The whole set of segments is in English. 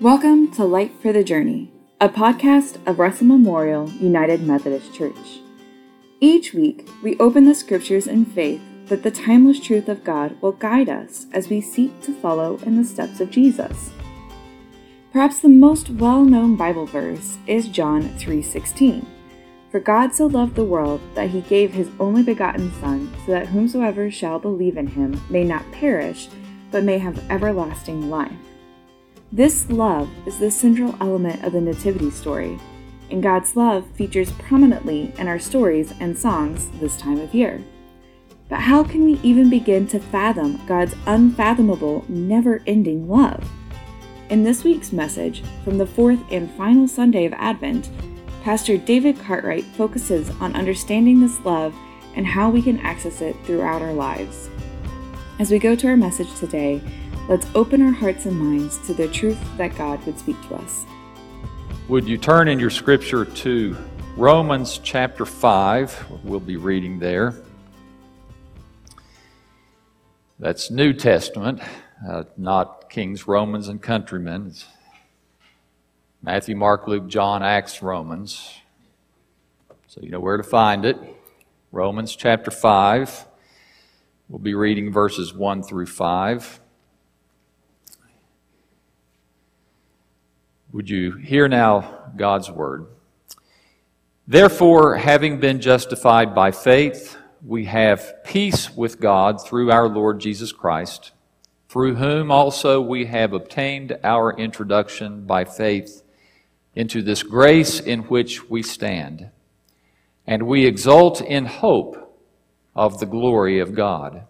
Welcome to Light for the Journey, a podcast of Russell Memorial United Methodist Church. Each week, we open the scriptures in faith that the timeless truth of God will guide us as we seek to follow in the steps of Jesus. Perhaps the most well-known Bible verse is John 3:16. For God so loved the world that he gave his only begotten son so that whomsoever shall believe in him may not perish but may have everlasting life. This love is the central element of the Nativity story, and God's love features prominently in our stories and songs this time of year. But how can we even begin to fathom God's unfathomable, never ending love? In this week's message, from the fourth and final Sunday of Advent, Pastor David Cartwright focuses on understanding this love and how we can access it throughout our lives. As we go to our message today, Let's open our hearts and minds to the truth that God would speak to us. Would you turn in your scripture to Romans chapter 5? We'll be reading there. That's New Testament, uh, not Kings, Romans, and Countrymen. It's Matthew, Mark, Luke, John, Acts, Romans. So you know where to find it. Romans chapter 5. We'll be reading verses 1 through 5. Would you hear now God's word? Therefore, having been justified by faith, we have peace with God through our Lord Jesus Christ, through whom also we have obtained our introduction by faith into this grace in which we stand. And we exult in hope of the glory of God.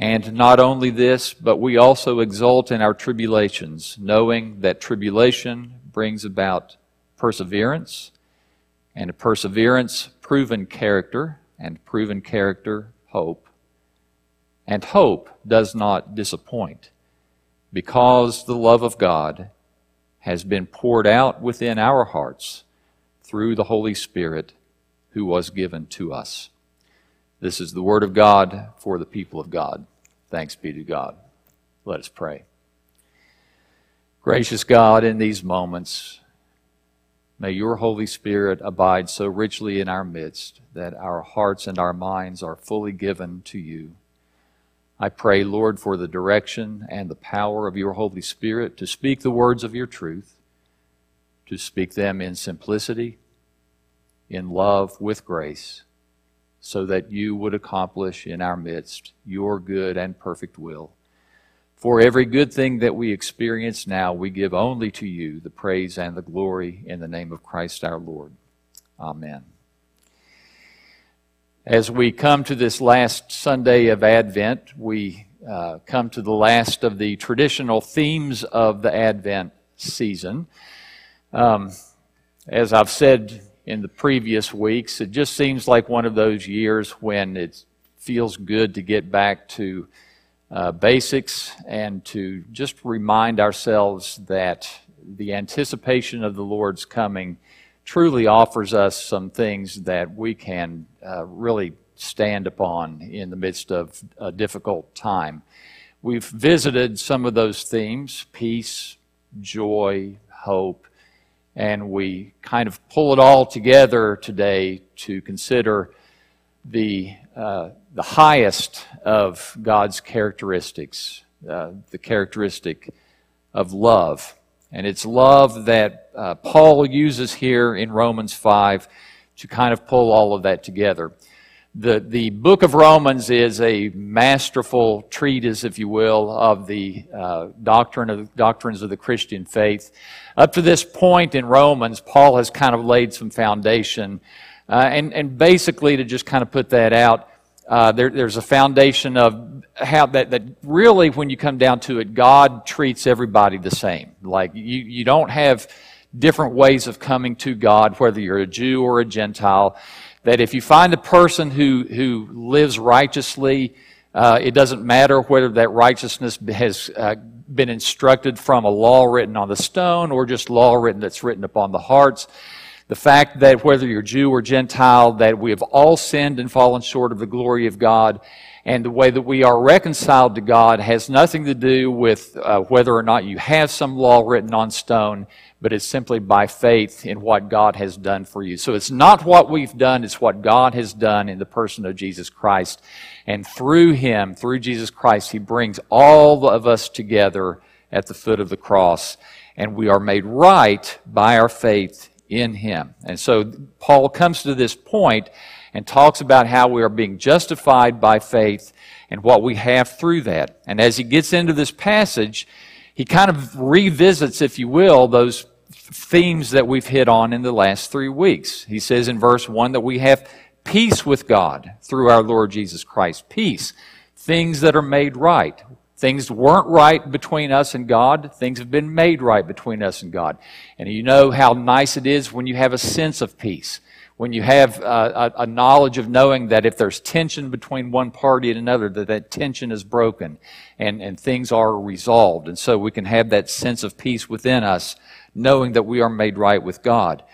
And not only this, but we also exult in our tribulations, knowing that tribulation brings about perseverance, and perseverance, proven character, and proven character, hope. And hope does not disappoint, because the love of God has been poured out within our hearts through the Holy Spirit who was given to us. This is the Word of God for the people of God. Thanks be to God. Let us pray. Gracious God, in these moments, may your Holy Spirit abide so richly in our midst that our hearts and our minds are fully given to you. I pray, Lord, for the direction and the power of your Holy Spirit to speak the words of your truth, to speak them in simplicity, in love, with grace so that you would accomplish in our midst your good and perfect will. For every good thing that we experience now, we give only to you the praise and the glory in the name of Christ our Lord. Amen. As we come to this last Sunday of Advent, we uh, come to the last of the traditional themes of the Advent season. Um, as I've said in the previous weeks. It just seems like one of those years when it feels good to get back to uh, basics and to just remind ourselves that the anticipation of the Lord's coming truly offers us some things that we can uh, really stand upon in the midst of a difficult time. We've visited some of those themes peace, joy, hope, and we kind of pull it all together today to consider the, uh, the highest of God's characteristics, uh, the characteristic of love. And it's love that uh, Paul uses here in Romans 5 to kind of pull all of that together the, the book of Romans is a masterful treatise, if you will, of the uh, doctrine of doctrines of the Christian faith. Up to this point in Romans, Paul has kind of laid some foundation, uh, and and basically to just kind of put that out, uh, there, there's a foundation of how that that really, when you come down to it, God treats everybody the same. Like you you don't have different ways of coming to God, whether you're a Jew or a Gentile that if you find a person who, who lives righteously, uh, it doesn't matter whether that righteousness has uh, been instructed from a law written on the stone or just law written that's written upon the hearts. The fact that whether you're Jew or Gentile, that we have all sinned and fallen short of the glory of God, And the way that we are reconciled to God has nothing to do with uh, whether or not you have some law written on stone, but it's simply by faith in what God has done for you. So it's not what we've done, it's what God has done in the person of Jesus Christ. And through Him, through Jesus Christ, He brings all of us together at the foot of the cross. And we are made right by our faith in Him. And so Paul comes to this point and talks about how we are being justified by faith and what we have through that. And as he gets into this passage, he kind of revisits, if you will, those themes that we've hit on in the last three weeks. He says in verse 1 that we have peace with God through our Lord Jesus Christ. Peace. Things that are made right. Things weren't right between us and God. Things have been made right between us and God. And you know how nice it is when you have a sense of peace when you have uh, a, a, knowledge of knowing that if there's tension between one party and another, that that tension is broken and, and things are resolved. And so we can have that sense of peace within us, knowing that we are made right with God.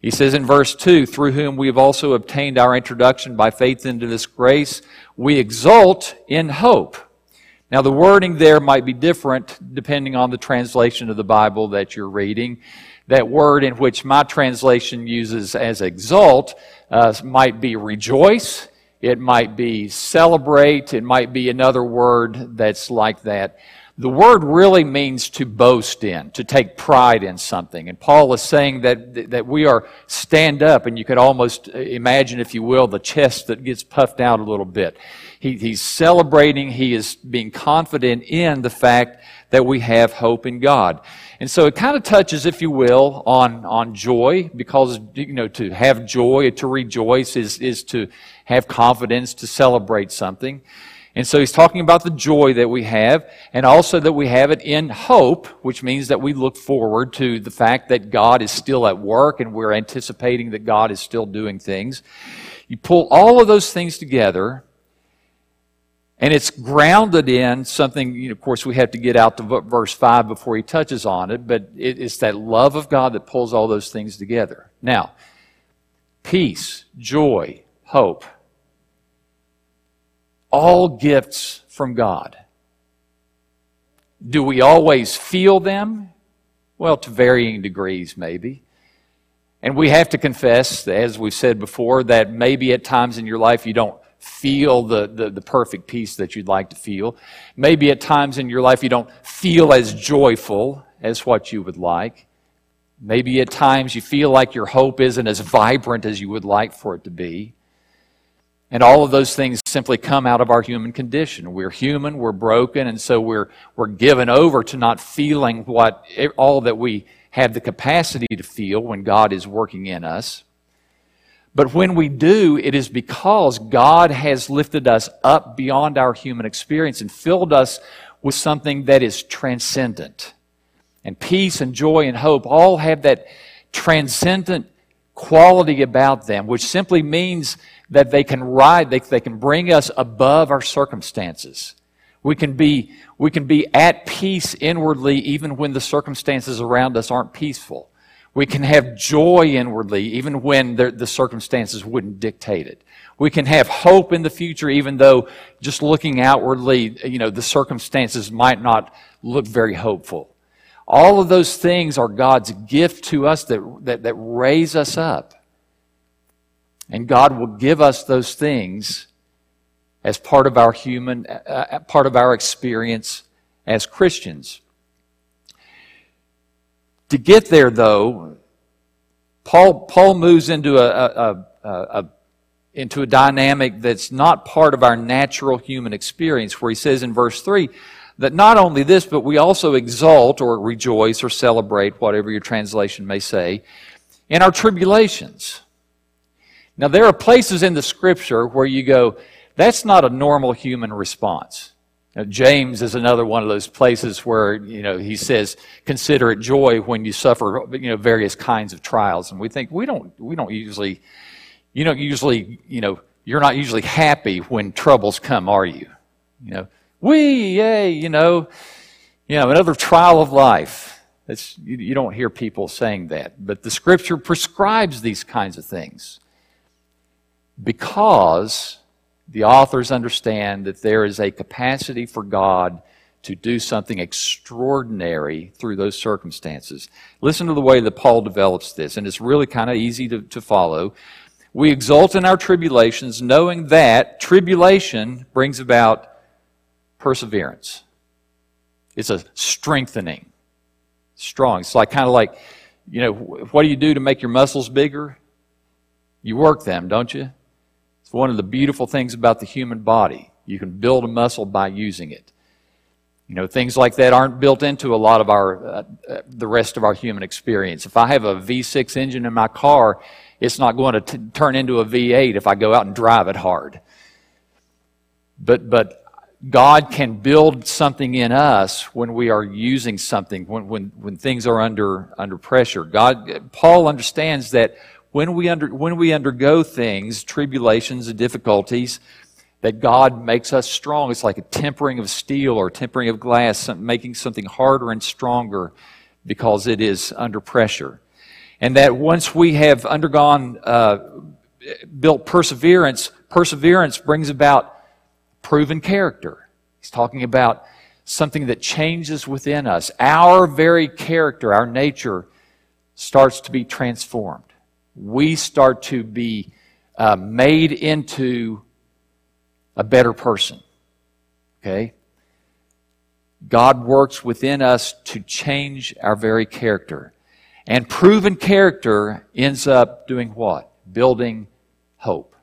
He says in verse 2, through whom we have also obtained our introduction by faith into this grace, we exult in hope. Now, the wording there might be different depending on the translation of the Bible that you're reading. That word in which my translation uses as exult uh, might be rejoice, it might be celebrate, it might be another word that's like that. The word really means to boast in, to take pride in something. And Paul is saying that, that we are stand up, and you could almost imagine, if you will, the chest that gets puffed out a little bit. He, he's celebrating, he is being confident in the fact that we have hope in God. And so it kind of touches, if you will, on, on joy, because, you know, to have joy, to rejoice is, is to have confidence, to celebrate something. And so he's talking about the joy that we have, and also that we have it in hope, which means that we look forward to the fact that God is still at work and we're anticipating that God is still doing things. You pull all of those things together, and it's grounded in something, you know, of course, we have to get out to verse 5 before he touches on it, but it's that love of God that pulls all those things together. Now, peace, joy, hope, all gifts from God. Do we always feel them? Well, to varying degrees, maybe. And we have to confess, as we've said before, that maybe at times in your life you don't feel the, the, the, perfect peace that you'd like to feel. Maybe at times in your life you don't feel as joyful as what you would like. Maybe at times you feel like your hope isn't as vibrant as you would like for it to be. And all of those things simply come out of our human condition. We're human, we're broken, and so we're, we're given over to not feeling what all that we have the capacity to feel when God is working in us. But when we do, it is because God has lifted us up beyond our human experience and filled us with something that is transcendent. And peace and joy and hope all have that transcendent quality about them, which simply means that they can ride, they, they can bring us above our circumstances. We can be, we can be at peace inwardly even when the circumstances around us aren't peaceful. We can have joy inwardly, even when the, circumstances wouldn't dictate it. We can have hope in the future, even though just looking outwardly, you know, the circumstances might not look very hopeful. All of those things are God's gift to us that, that, that raise us up. And God will give us those things as part of our human, uh, part of our experience as Christians. To get there, though, Paul, Paul moves into a, a, a, a, into a dynamic that's not part of our natural human experience, where he says in verse 3 that not only this, but we also exult or rejoice or celebrate, whatever your translation may say, in our tribulations. Now, there are places in the scripture where you go, that's not a normal human response. Now, James is another one of those places where you know he says, "Consider it joy when you suffer you know various kinds of trials." And we think we don't we don't usually you don't usually you know you're not usually happy when troubles come, are you? You know, we yay you know you know another trial of life. That's you, you don't hear people saying that, but the Scripture prescribes these kinds of things because the authors understand that there is a capacity for God to do something extraordinary through those circumstances. Listen to the way that Paul develops this, and it's really kind of easy to, to follow. We exult in our tribulations, knowing that tribulation brings about perseverance. It's a strengthening, strong. It's like kind of like, you know, what do you do to make your muscles bigger? You work them, don't you? One of the beautiful things about the human body. You can build a muscle by using it. You know, things like that aren't built into a lot of our, uh, uh, the rest of our human experience. If I have a V6 engine in my car, it's not going to t- turn into a V8 if I go out and drive it hard. But, but God can build something in us when we are using something, when, when, when things are under, under pressure. God, Paul understands that when we, under, when we undergo things, tribulations and difficulties, that God makes us strong. It's like a tempering of steel or tempering of glass, making something harder and stronger because it is under pressure. And that once we have undergone, uh, built perseverance, perseverance brings about proven character. He's talking about something that changes within us. Our very character, our nature, starts to be transformed. We start to be uh, made into a better person. Okay? God works within us to change our very character. And proven character ends up doing what? Building hope.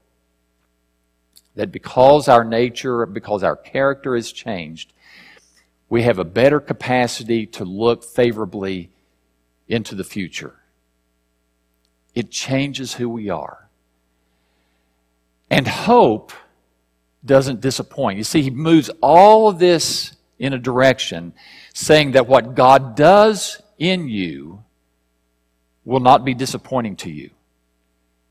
That because our nature, because our character is changed, we have a better capacity to look favorably into the future. It changes who we are. And hope doesn't disappoint. You see, he moves all of this in a direction saying that what God does in you will not be disappointing to you.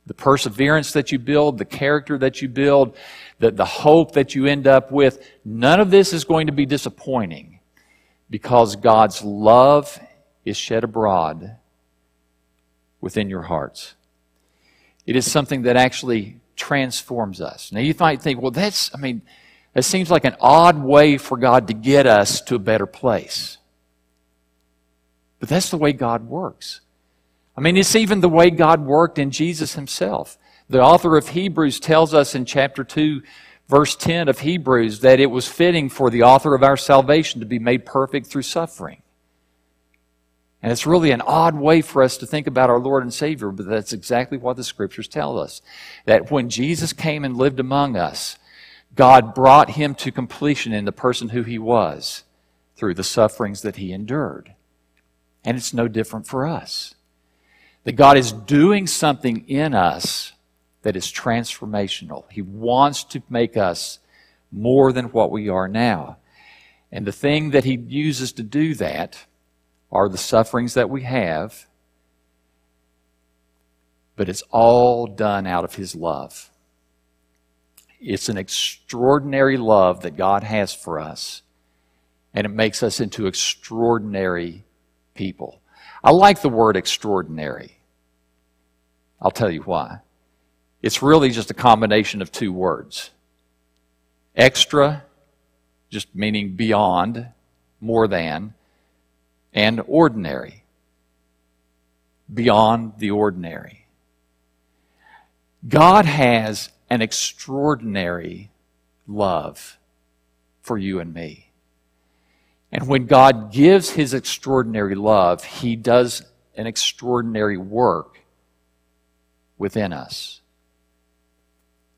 The perseverance that you build, the character that you build, the, the hope that you end up with, none of this is going to be disappointing because God's love is shed abroad within your hearts. It is something that actually transforms us. Now you might think, well, that's, I mean, that seems like an odd way for God to get us to a better place. But that's the way God works. I mean, it's even the way God worked in Jesus himself. The author of Hebrews tells us in chapter 2, verse 10 of Hebrews, that it was fitting for the author of our salvation to be made perfect through suffering. And it's really an odd way for us to think about our Lord and Savior, but that's exactly what the scriptures tell us. That when Jesus came and lived among us, God brought him to completion in the person who he was through the sufferings that he endured. And it's no different for us. That God is doing something in us that is transformational. He wants to make us more than what we are now. And the thing that he uses to do that are the sufferings that we have, but it's all done out of His love. It's an extraordinary love that God has for us, and it makes us into extraordinary people. I like the word extraordinary. I'll tell you why. It's really just a combination of two words extra, just meaning beyond, more than, and ordinary, beyond the ordinary. God has an extraordinary love for you and me. And when God gives his extraordinary love, he does an extraordinary work within us.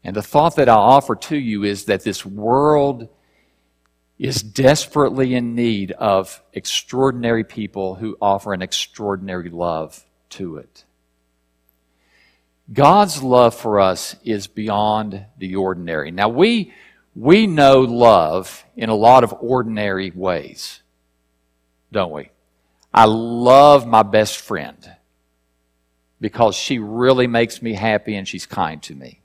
And the thought that I'll offer to you is that this world is desperately in need of extraordinary people who offer an extraordinary love to it. God's love for us is beyond the ordinary. Now we, we know love in a lot of ordinary ways, don't we? I love my best friend because she really makes me happy and she's kind to me.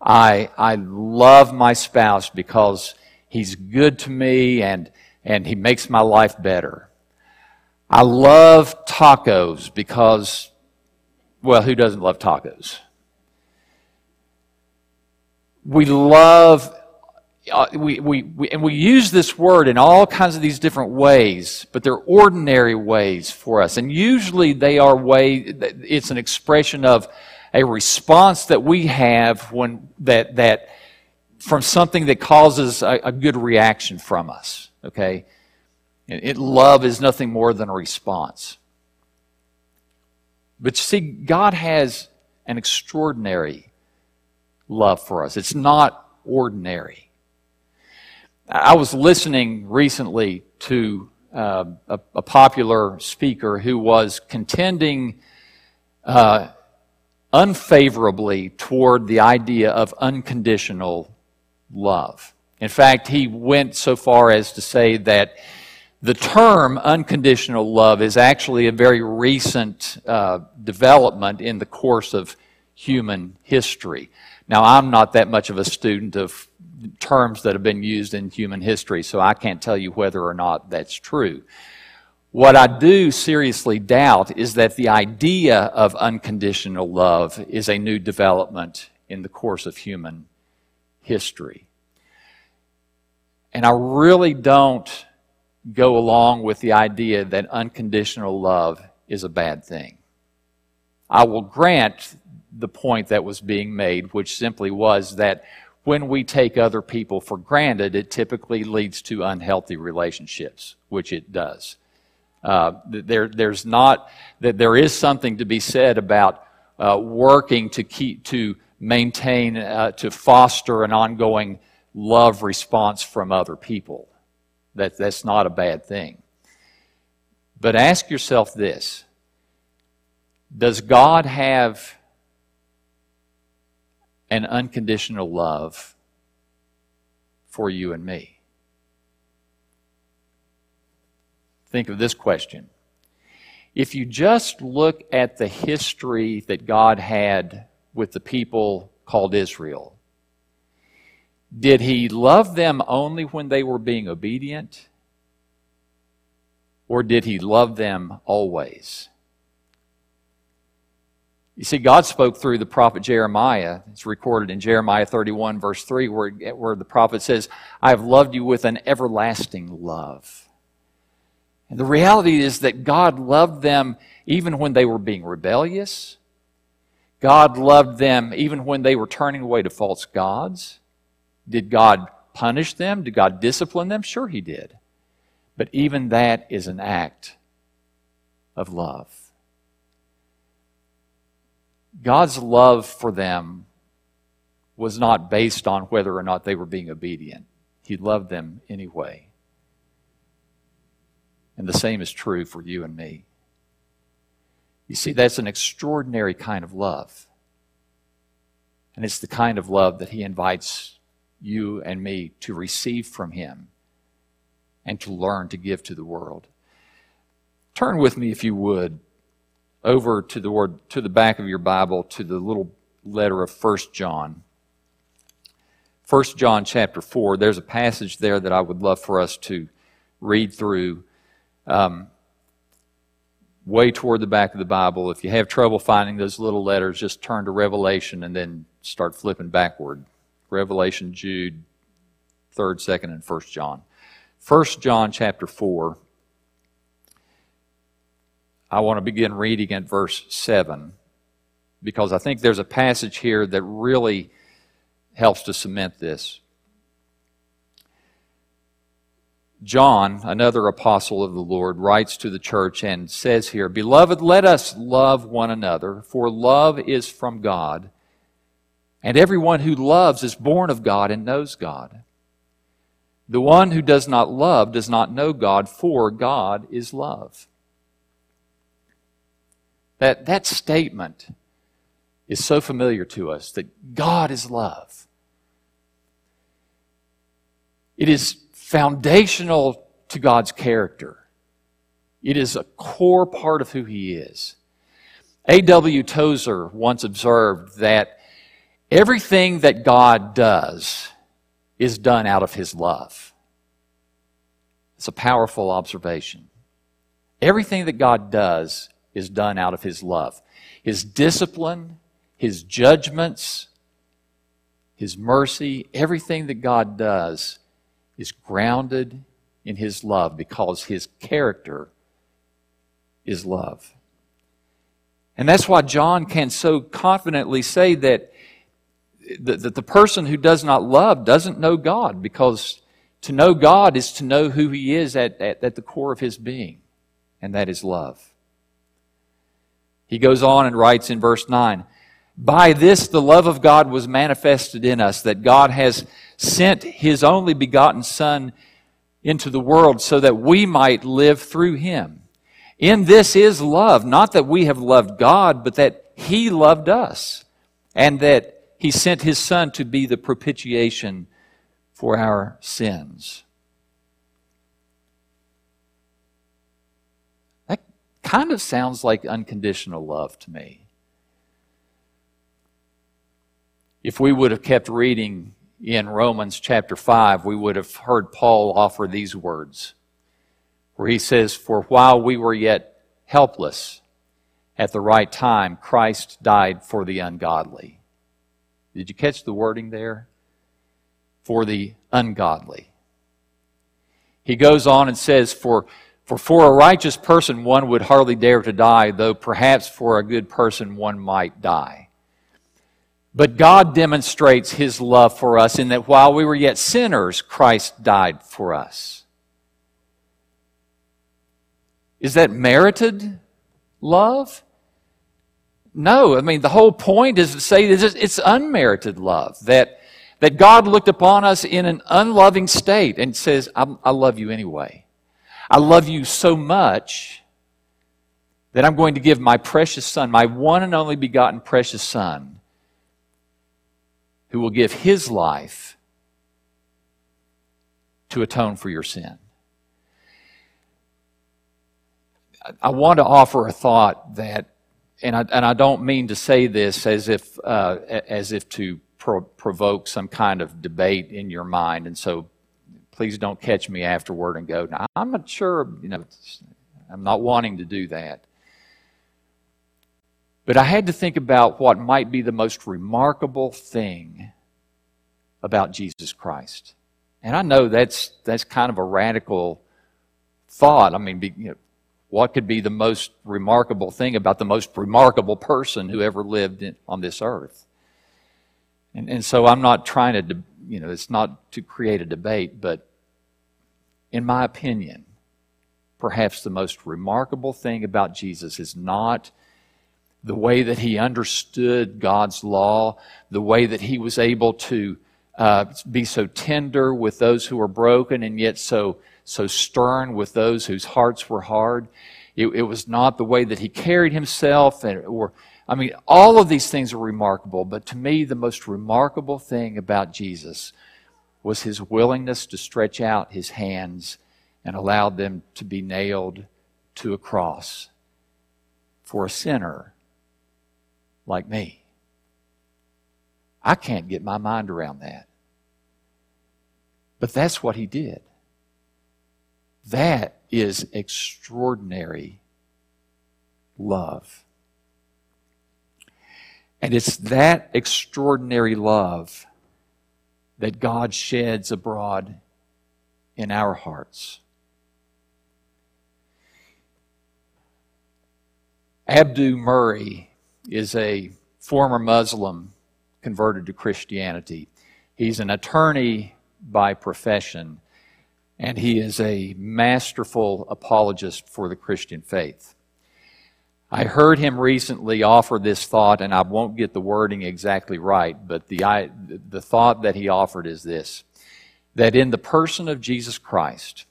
I, I love my spouse because He's good to me and, and He makes my life better. I love tacos because, well, who doesn't love tacos? we love uh, we, we, we, and we use this word in all kinds of these different ways, but they're ordinary ways for us. And usually they are way, it's an expression of a response that we have when, that, that, from something that causes a, a good reaction from us. Okay? It, love is nothing more than a response. But you see, God has an extraordinary love for us. It's not ordinary. I was listening recently to uh, a, a, popular speaker who was contending uh, unfavorably toward the idea of unconditional love. In fact, he went so far as to say that the term unconditional love is actually a very recent uh, development in the course of human history. Now, I'm not that much of a student of terms that have been used in human history, so I can't tell you whether or not that's true. What I do seriously doubt is that the idea of unconditional love is a new development in the course of human history. And I really don't go along with the idea that unconditional love is a bad thing. I will grant the point that was being made, which simply was that when we take other people for granted, it typically leads to unhealthy relationships, which it does. Uh, there, there's not that there is something to be said about uh, working to keep to maintain uh, to foster an ongoing love response from other people. That that's not a bad thing. But ask yourself this: Does God have an unconditional love for you and me? Think of this question. If you just look at the history that God had with the people called Israel, did he love them only when they were being obedient? Or did he love them always? You see, God spoke through the prophet Jeremiah. It's recorded in Jeremiah 31, verse 3, where, where the prophet says, I have loved you with an everlasting love. And the reality is that God loved them even when they were being rebellious. God loved them even when they were turning away to false gods. Did God punish them? Did God discipline them? Sure, He did. But even that is an act of love. God's love for them was not based on whether or not they were being obedient. He loved them anyway. And the same is true for you and me. You see, that's an extraordinary kind of love. And it's the kind of love that He invites you and me to receive from Him and to learn to give to the world. Turn with me, if you would, over to the word to the back of your Bible to the little letter of First John. First John chapter 4, there's a passage there that I would love for us to read through. Um, way toward the back of the Bible. If you have trouble finding those little letters, just turn to Revelation and then start flipping backward. Revelation, Jude, 3rd, 2nd, and 1st John. 1st John chapter 4. I want to begin reading at verse 7 because I think there's a passage here that really helps to cement this. John, another apostle of the Lord, writes to the church and says here, Beloved, let us love one another, for love is from God, and everyone who loves is born of God and knows God. The one who does not love does not know God, for God is love. That, that statement is so familiar to us that God is love. It is foundational to God's character. It is a core part of who He is. A.W. Tozer once observed that everything that God does is done out of His love. It's a powerful observation. Everything that God does is done out of His love. His discipline, His judgments, His mercy, everything that God does is grounded in His love because His character is love. And that's why John can so confidently say that, that the person who does not love doesn't know God because to know God is to know who He is at, at, at the core of His being, and that is love. He goes on and writes in verse 9 By this the love of God was manifested in us, that God has sent His only begotten Son into the world so that we might live through Him. In this is love, not that we have loved God, but that He loved us, and that He sent His Son to be the propitiation for our sins. That kind of sounds like unconditional love to me. If we would have kept reading in Romans chapter 5, we would have heard Paul offer these words, where he says, For while we were yet helpless, at the right time, Christ died for the ungodly. Did you catch the wording there? for the ungodly. He goes on and says, For, for for a righteous person one would hardly dare to die, though perhaps for a good person one might die. But God demonstrates his love for us in that while we were yet sinners, Christ died for us. Is that merited love? No. I mean, the whole point is to say it's unmerited love. That that God looked upon us in an unloving state and says, I, love you anyway. I love you so much that I'm going to give my precious son, my one and only begotten precious son, who will give his life to atone for your sin. I want to offer a thought that, and I, and I don't mean to say this as if, uh, as if to pro- provoke some kind of debate in your mind. And so please don't catch me afterward and go, now, I'm not sure, you know, I'm not wanting to do that. But I had to think about what might be the most remarkable thing about Jesus Christ. And I know that's, that's kind of a radical thought. I mean, you know, what could be the most remarkable thing about the most remarkable person who ever lived in, on this earth? And, and so I'm not trying to, you know, it's not to create a debate, but in my opinion, perhaps the most remarkable thing about Jesus is not the way that he understood God's law, the way that he was able to uh, be so tender with those who were broken and yet so, so stern with those whose hearts were hard. It, it was not the way that he carried himself and, or I mean, all of these things are remarkable, but to me, the most remarkable thing about Jesus was his willingness to stretch out his hands and allow them to be nailed to a cross for a sinner like me. I can't get my mind around that. But that's what he did. That is extraordinary love. And it's that extraordinary love that God sheds abroad in our hearts. Abdu Murray is a former Muslim converted to Christianity. He's an attorney by profession, and he is a masterful apologist for the Christian faith. I heard him recently offer this thought, and I won't get the wording exactly right, but the, I, the thought that he offered is this that in the person of Jesus Christ,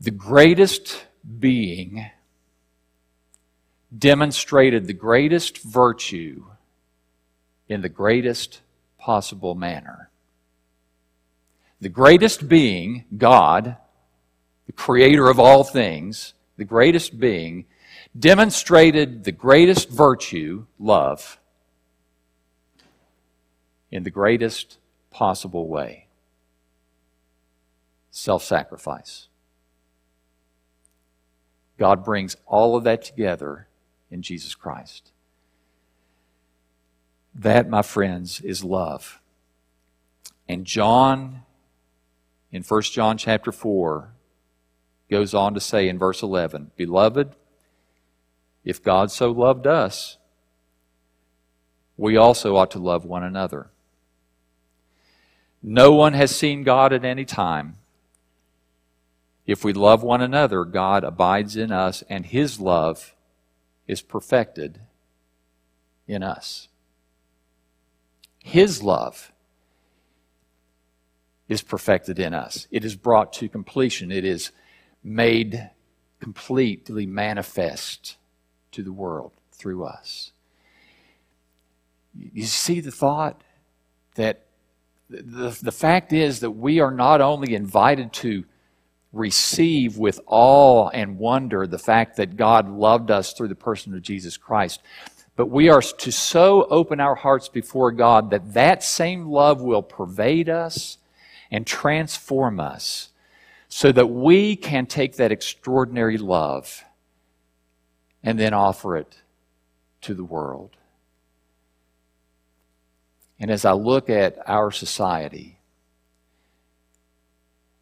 the greatest being demonstrated the greatest virtue in the greatest possible manner. The greatest being, God, the creator of all things, the greatest being, demonstrated the greatest virtue, love, in the greatest possible way self sacrifice. God brings all of that together in Jesus Christ. That, my friends, is love. And John, in 1 John chapter 4, goes on to say in verse 11, Beloved, if God so loved us, we also ought to love one another. No one has seen God at any time. If we love one another, God abides in us, and his love is perfected in us. His love is perfected in us. It is brought to completion. It is made completely manifest to the world through us. You see the thought that the, the fact is that we are not only invited to receive with awe and wonder the fact that God loved us through the person of Jesus Christ, but we are to so open our hearts before God that that same love will pervade us and transform us so that we can take that extraordinary love and then offer it to the world. And as I look at our society,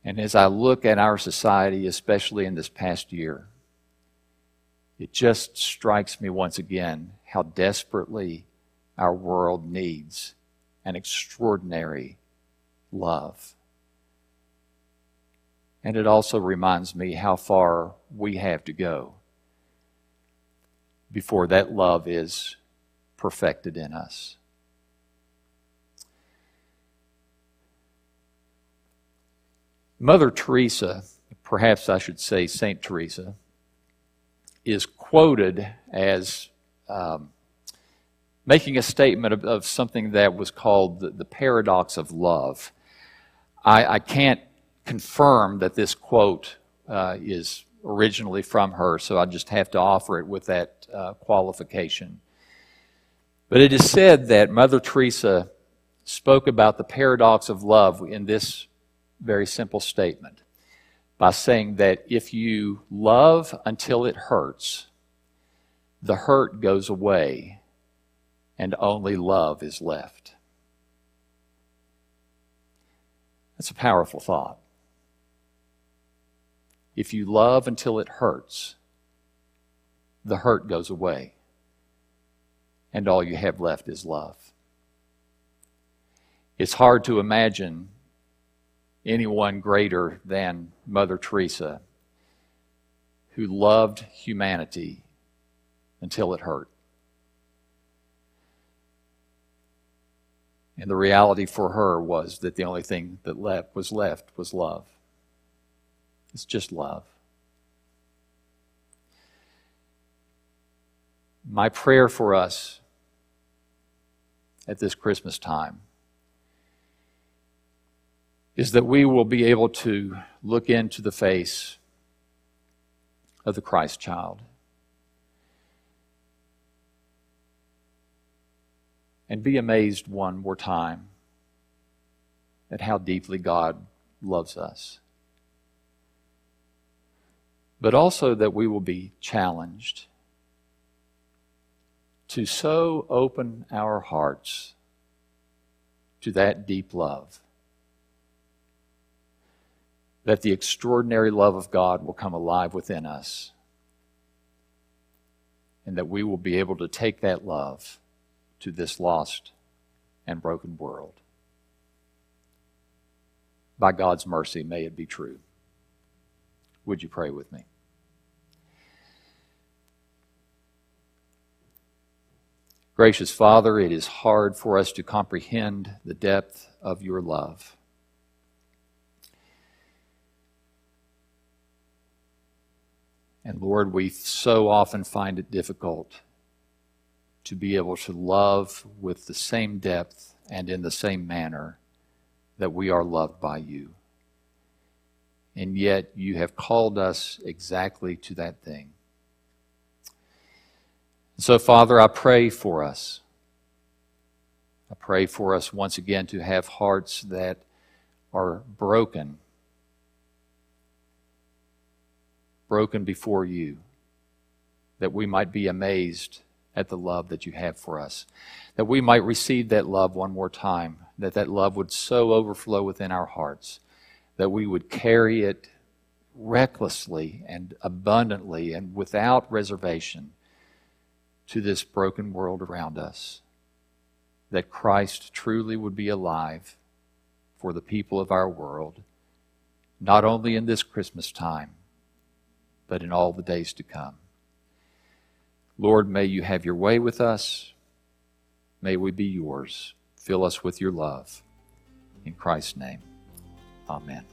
and as I look at our society, especially in this past year, it just strikes me once again how desperately our world needs an extraordinary love. And it also reminds me how far we have to go before that love is perfected in us. Mother Teresa, perhaps I should say Saint Teresa, is quoted as um, making a statement of, of, something that was called the, the paradox of love. I, I, can't confirm that this quote uh, is originally from her, so I just have to offer it with that uh, qualification. But it is said that Mother Teresa spoke about the paradox of love in this very simple statement by saying that if you love until it hurts, the hurt goes away and only love is left. That's a powerful thought. If you love until it hurts, the hurt goes away and all you have left is love. It's hard to imagine anyone greater than Mother Teresa, who loved humanity until it hurt. And the reality for her was that the only thing that left was left was love. It's just love. My prayer for us at this Christmas time is that we will be able to look into the face of the Christ child and be amazed one more time at how deeply God loves us. But also that we will be challenged to so open our hearts to that deep love that the extraordinary love of God will come alive within us and that we will be able to take that love to this lost and broken world. By God's mercy, may it be true. Would you pray with me? Gracious Father, it is hard for us to comprehend the depth of your love. And Lord, we so often find it difficult to be able to love with the same depth and in the same manner that we are loved by you. And yet you have called us exactly to that thing. So, Father, I pray for us. I pray for us once again to have hearts that are broken broken before you, that we might be amazed at the love that you have for us, that we might receive that love one more time, that that love would so overflow within our hearts, that we would carry it recklessly and abundantly and without reservation to this broken world around us, that Christ truly would be alive for the people of our world, not only in this Christmas time, but in all the days to come. Lord, may you have your way with us. May we be yours. Fill us with your love. In Christ's name, amen.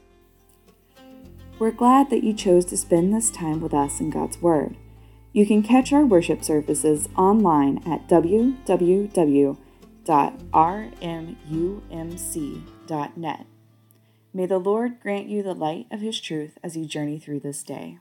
We're glad that you chose to spend this time with us in God's Word. You can catch our worship services online at www.rmumc.net. May the Lord grant you the light of His truth as you journey through this day.